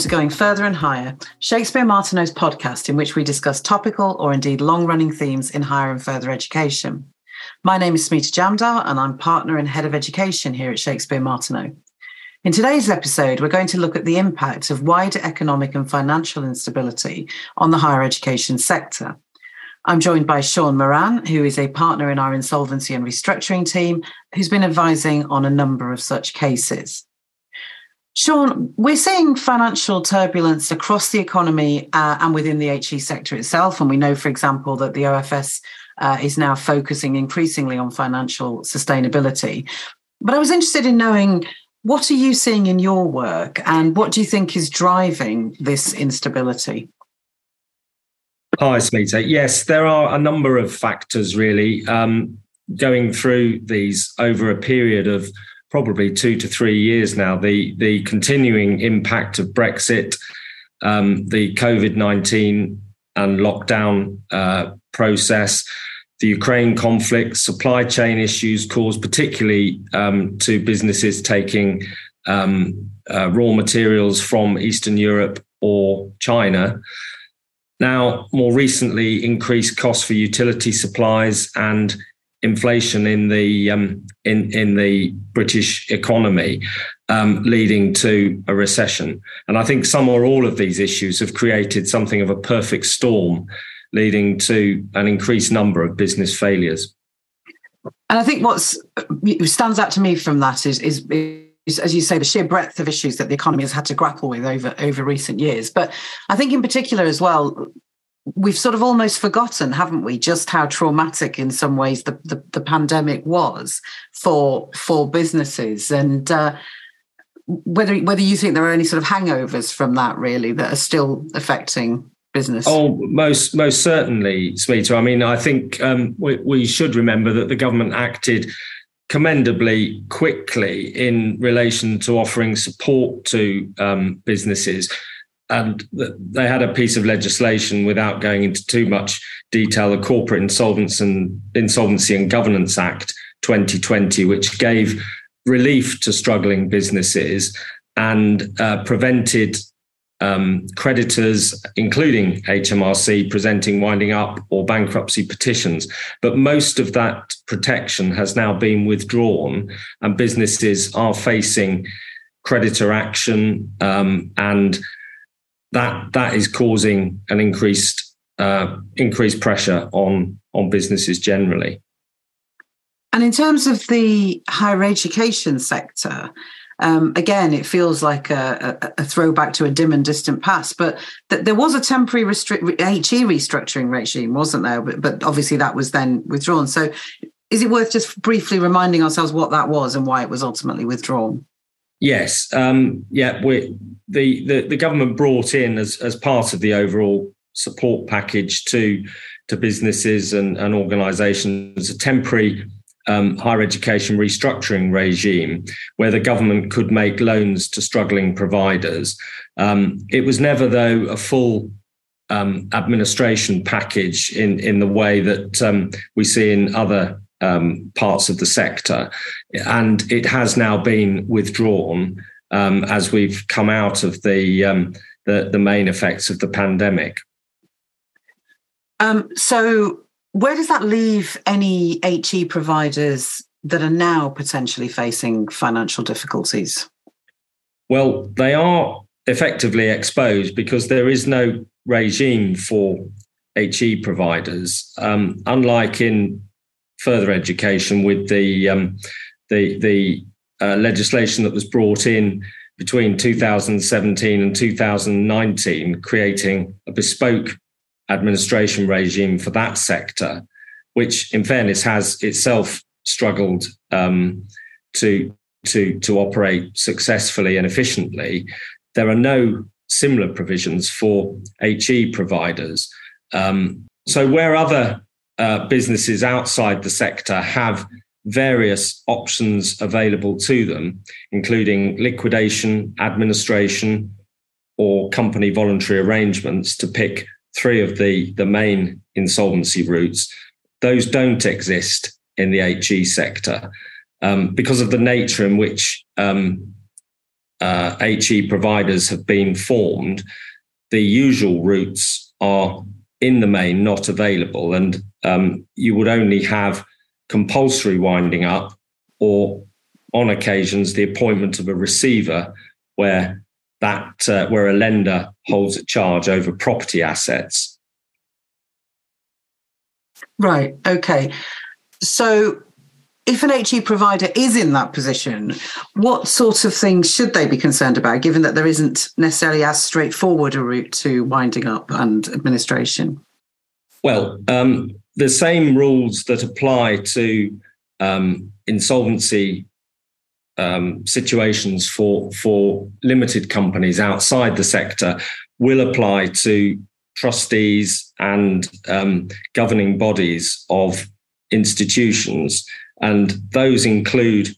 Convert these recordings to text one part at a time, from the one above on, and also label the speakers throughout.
Speaker 1: to Going Further and Higher, Shakespeare Martineau's podcast in which we discuss topical or indeed long running themes in higher and further education. My name is Smita Jamdar, and I'm partner and head of education here at Shakespeare Martineau. In today's episode, we're going to look at the impact of wider economic and financial instability on the higher education sector. I'm joined by Sean Moran, who is a partner in our insolvency and restructuring team, who's been advising on a number of such cases. Sean, we're seeing financial turbulence across the economy uh, and within the HE sector itself. And we know, for example, that the OFS uh, is now focusing increasingly on financial sustainability. But I was interested in knowing what are you seeing in your work and what do you think is driving this instability?
Speaker 2: Hi, Smita. Yes, there are a number of factors really um, going through these over a period of probably two to three years now. The the continuing impact of Brexit, um, the COVID nineteen and lockdown uh, process, the Ukraine conflict, supply chain issues caused particularly um, to businesses taking um, uh, raw materials from Eastern Europe or China. Now, more recently, increased costs for utility supplies and inflation in the um, in in the British economy, um, leading to a recession. And I think some or all of these issues have created something of a perfect storm, leading to an increased number of business failures.
Speaker 1: And I think what's stands out to me from that is is. as you say, the sheer breadth of issues that the economy has had to grapple with over over recent years. But I think, in particular, as well, we've sort of almost forgotten, haven't we, just how traumatic in some ways the, the, the pandemic was for for businesses and uh, whether whether you think there are any sort of hangovers from that really that are still affecting business.
Speaker 2: Oh, most most certainly, Smita. I mean, I think um, we, we should remember that the government acted commendably quickly in relation to offering support to um, businesses and they had a piece of legislation without going into too much detail, the Corporate Insolvency and Insolvency and Governance Act 2020, which gave relief to struggling businesses and uh, prevented um, creditors, including HMRC, presenting winding up or bankruptcy petitions. But most of that protection has now been withdrawn, and businesses are facing creditor action um, and that that is causing an increased uh, increased pressure on on businesses generally.
Speaker 1: And in terms of the higher education sector, um, again, it feels like a, a, a, throwback to a dim and distant past. But th- there was a temporary HE restructuring regime, wasn't there? But, but obviously that was then withdrawn. So is it worth just briefly reminding ourselves what that was and why it was ultimately withdrawn?
Speaker 2: Yes, um, yeah. We, the, the the government brought in as as part of the overall support package to to businesses and, and organisations a temporary um, higher education restructuring regime where the government could make loans to struggling providers. Um, it was never, though, a full um, administration package in in the way that um, we see in other um, parts of the sector. And it has now been withdrawn um, as we've come out of the, um, the, the, main effects of the pandemic.
Speaker 1: Um, so, where does that leave any HE providers that are now potentially facing financial difficulties?
Speaker 2: Well, they are effectively exposed because there is no regime for HE providers. Um, unlike in further education with the um, the the uh, legislation that was brought in between 2017 and 2019, creating a bespoke administration regime for that sector, which, in fairness, has itself struggled um, to to to operate successfully and efficiently. There are no similar provisions for HE providers. Um, so where other uh, businesses outside the sector have various options available to them, including liquidation, administration, or company voluntary arrangements to pick three of the, the main insolvency routes. Those don't exist in the HE sector um, because of the nature in which um, uh, HE providers have been formed, the usual routes are in the main not available, and um, you would only have compulsory winding up or on occasions the appointment of a receiver where that uh, where a lender holds a charge over property assets
Speaker 1: right okay so if an HE provider is in that position, what sort of things should they be concerned about, given that there isn't necessarily as straightforward a route to winding up and administration?
Speaker 2: Well, um, the same rules that apply to um, insolvency um, situations for for limited companies outside the sector will apply to trustees and um, governing bodies of institutions. And those include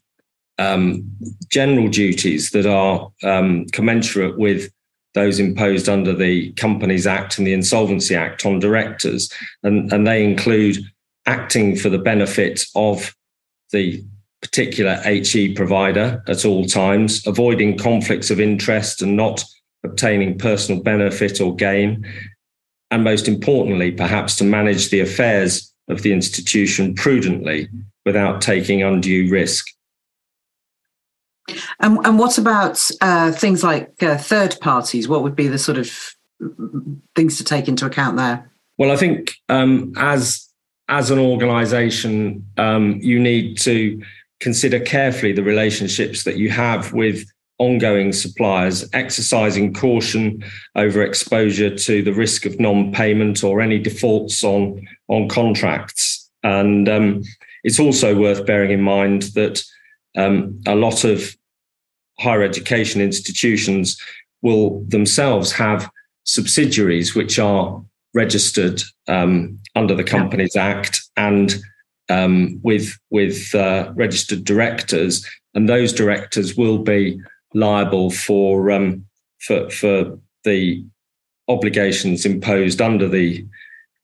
Speaker 2: um, general duties that are um, commensurate with those imposed under the Companies Act and the Insolvency Act on directors. And, and they include acting for the benefit of the particular HE provider at all times, avoiding conflicts of interest and not obtaining personal benefit or gain. And most importantly, perhaps to manage the affairs of the institution prudently without taking undue risk.
Speaker 1: And, and what about uh, things like uh, third parties? What would be the sort of things to take into account there?
Speaker 2: Well, I think um, as as an organisation, um, you need to consider carefully the relationships that you have with ongoing suppliers, exercising caution over exposure to the risk of non-payment or any defaults on on contracts. And um, it's also worth bearing in mind that um, a lot of higher education institutions will themselves have subsidiaries which are registered um, under the Companies yeah. Act and um, with with uh, registered directors, and those directors will be liable for um, for for the obligations imposed under the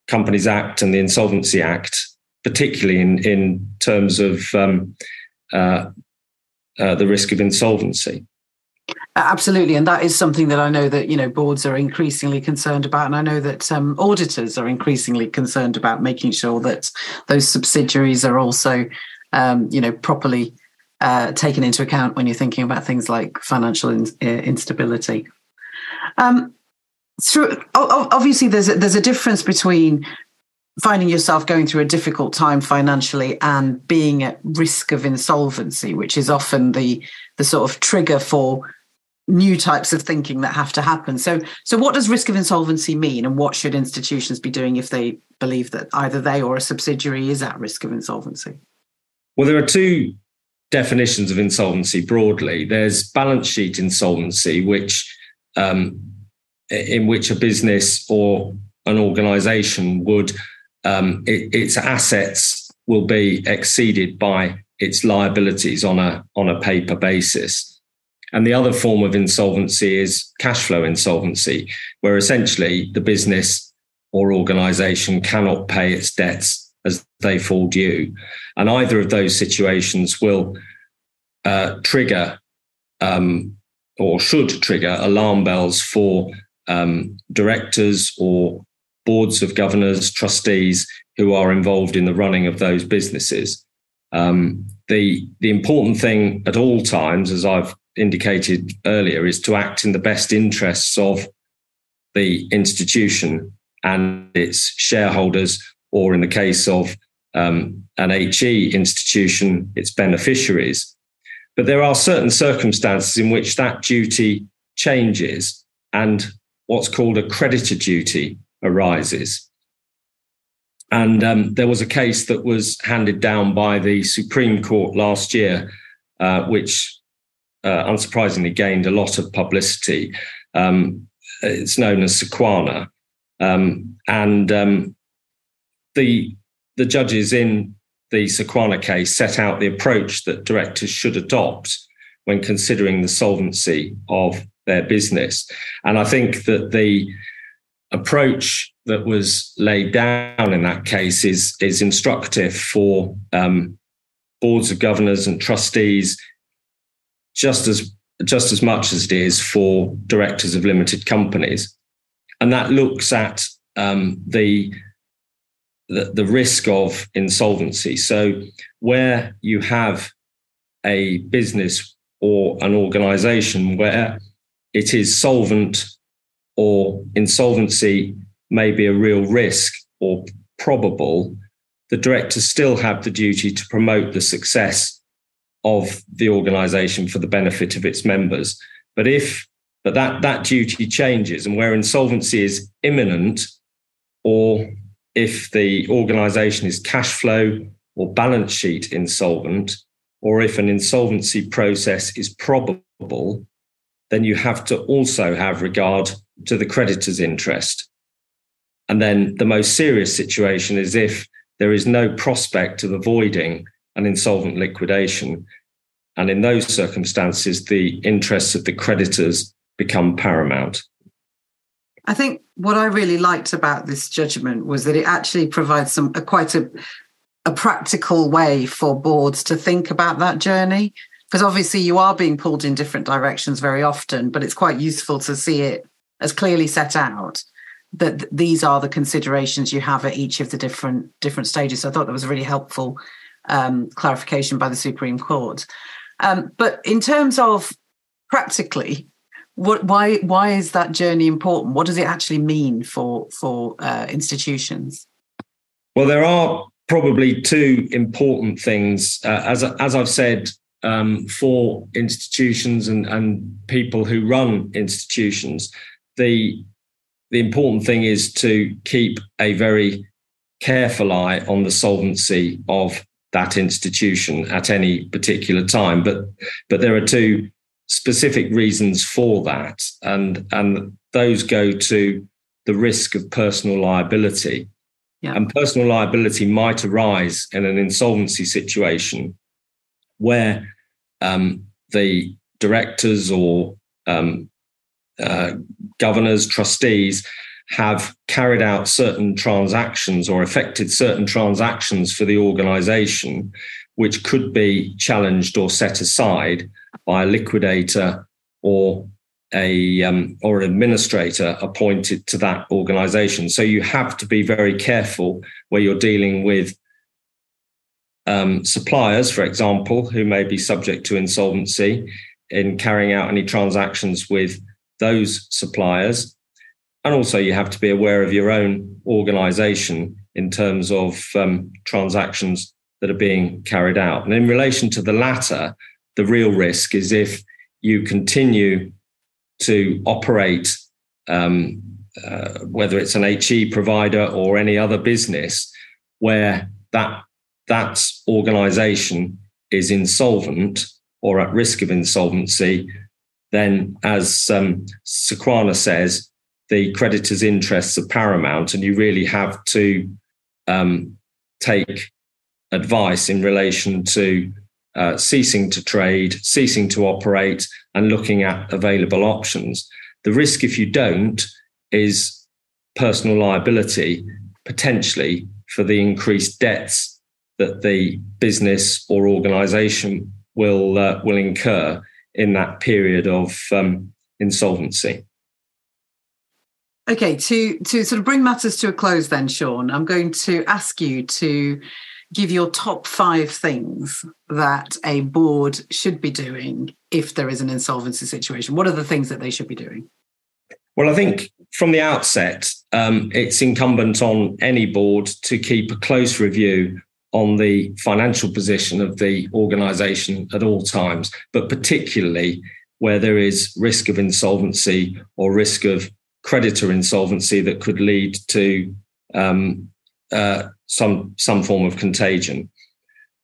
Speaker 2: Companies Act and the Insolvency Act particularly in in terms of um, uh, uh, the risk of insolvency.
Speaker 1: Absolutely, and that is something that I know that you know boards are increasingly concerned about, and I know that um, auditors are increasingly concerned about making sure that those subsidiaries are also, um, you know, properly uh, taken into account when you're thinking about things like financial in, uh, instability. Um, through obviously, there's a, there's a difference between finding yourself going through a difficult time financially and being at risk of insolvency, which is often the the sort of trigger for new types of thinking that have to happen. So, so what does risk of insolvency mean, and what should institutions be doing if they believe that either they or a subsidiary is at risk of insolvency?
Speaker 2: Well, there are two definitions of insolvency broadly. There's balance sheet insolvency, which um, in which a business or an organization would um, it, its assets will be exceeded by its liabilities on a on a paper basis. And the other form of insolvency is cash flow insolvency, where essentially the business or organization cannot pay its debts as they fall due. And either of those situations will uh, trigger um, or should trigger alarm bells for um, directors or boards of governors, trustees who are involved in the running of those businesses. Um, the the important thing at all times, as I've indicated earlier, is to act in the best interests of the institution and its shareholders, or in the case of um, an HE institution, its beneficiaries. But there are certain circumstances in which that duty changes, and what's called a creditor duty arises. And um, there was a case that was handed down by the Supreme Court last year, uh, which uh, unsurprisingly gained a lot of publicity. Um, it's known as Sequana. Um, and um, the, the judges in the Sequana case set out the approach that directors should adopt when considering the solvency of their business. And I think that the approach that was laid down in that case is is instructive for um, boards of governors and trustees, just as just as much as it is for directors of limited companies. And that looks at um, the, the, the risk of insolvency. So where you have a business or an organization where it is solvent or insolvency may be a real risk or probable, the directors still have the duty to promote the success of the organization for the benefit of its members. But if but that that duty changes and where insolvency is imminent or if the organization is cash flow or balance sheet insolvent or if an insolvency process is probable then you have to also have regard to the creditor's interest and then the most serious situation is if there is no prospect of avoiding an insolvent liquidation. And in those circumstances, the interests of the creditors become paramount.
Speaker 1: I think what I really liked about this judgment was that it actually provides some a, quite a, a practical way for boards to think about that journey. Because obviously you are being pulled in different directions very often, but it's quite useful to see it as clearly set out that these are the considerations you have at each of the different different stages. So I thought that was a really helpful um, clarification by the Supreme Court. Um, but in terms of practically, what why why is that journey important? What does it actually mean for for uh, institutions?
Speaker 2: Well, there are probably two important things. Uh, as as I've said, um, for institutions and and people who run institutions, the the important thing is to keep a very careful eye on the solvency of that institution at any particular time. But but there are two specific reasons for that, and and those go to the risk of personal liability. Yeah. And personal liability might arise in an insolvency situation where um, the directors or um, uh, governors, trustees have carried out certain transactions or effected certain transactions for the organization, which could be challenged or set aside by a liquidator or a um, or an administrator appointed to that organization. So you have to be very careful where you're dealing with um, suppliers, for example, who may be subject to insolvency in carrying out any transactions with those suppliers. And also, you have to be aware of your own organization in terms of um, transactions that are being carried out. And in relation to the latter, the real risk is if you continue to operate, um, uh, whether it's an HE provider or any other business, where that that organization is insolvent or at risk of insolvency, then, as um, Sequana says, the creditor's interests are paramount, and you really have to um, take advice in relation to uh, ceasing to trade, ceasing to operate, and looking at available options. The risk, if you don't, is personal liability potentially for the increased debts that the business or organization will uh, will incur in that period of um, insolvency.
Speaker 1: Okay, to to sort of bring matters to a close, then, Sean, I'm going to ask you to give your top five things that a board should be doing if there is an insolvency situation. What are the things that they should be doing?
Speaker 2: Well, I think from the outset, um, it's incumbent on any board to keep a close review on the financial position of the organization at all times, but particularly where there is risk of insolvency or risk of creditor insolvency that could lead to um, uh, some some form of contagion.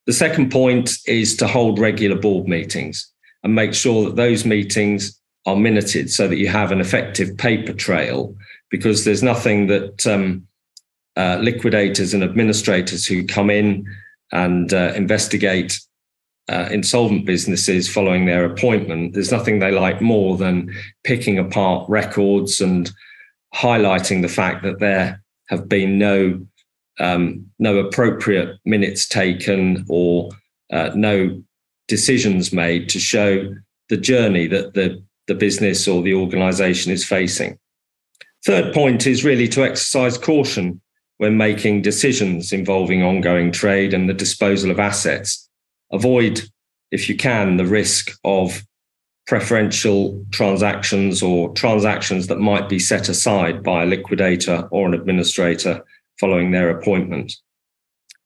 Speaker 2: The second point is to hold regular board meetings and make sure that those meetings are minuted so that you have an effective paper trail because there's nothing that um, uh, liquidators and administrators who come in and uh, investigate uh, insolvent businesses following their appointment. There's nothing they like more than picking apart records and highlighting the fact that there have been no um, no appropriate minutes taken or uh, no decisions made to show the journey that the, the business or the organization is facing. Third point is really to exercise caution when making decisions involving ongoing trade and the disposal of assets. Avoid, if you can, the risk of preferential transactions or transactions that might be set aside by a liquidator or an administrator following their appointment.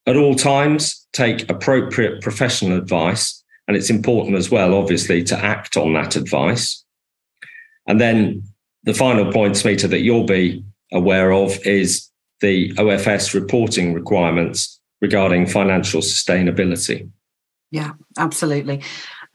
Speaker 2: At all times, take appropriate professional advice, and it's important as well, obviously, to act on that advice. And then the final point, Smita, that you'll be aware of is the OFS reporting requirements regarding financial sustainability.
Speaker 1: Yeah, absolutely.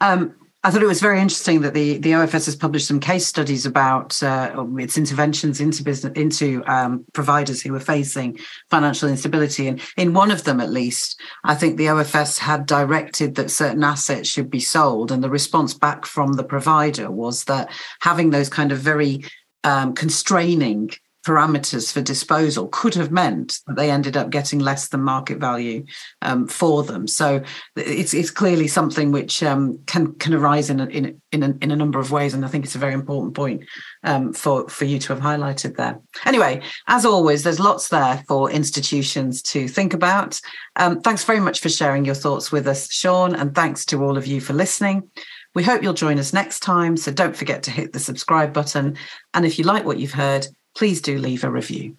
Speaker 1: Um, I thought it was very interesting that the, the OFS has published some case studies about uh, its interventions into business into um, providers who were facing financial instability, and in one of them, at least, I think the OFS had directed that certain assets should be sold, and the response back from the provider was that having those kind of very um, constraining parameters for disposal could have meant that they ended up getting less than market value um, for them. So it's it's clearly something which um, can can arise in a, in in a, in a number of ways, and I think it's a very important point um, for for you to have highlighted there. Anyway, as always, there's lots there for institutions to think about. Um, thanks very much for sharing your thoughts with us, Sean, and thanks to all of you for listening. We hope you'll join us next time. So don't forget to hit the subscribe button. And if you like what you've heard, please do leave a review.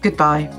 Speaker 1: Goodbye.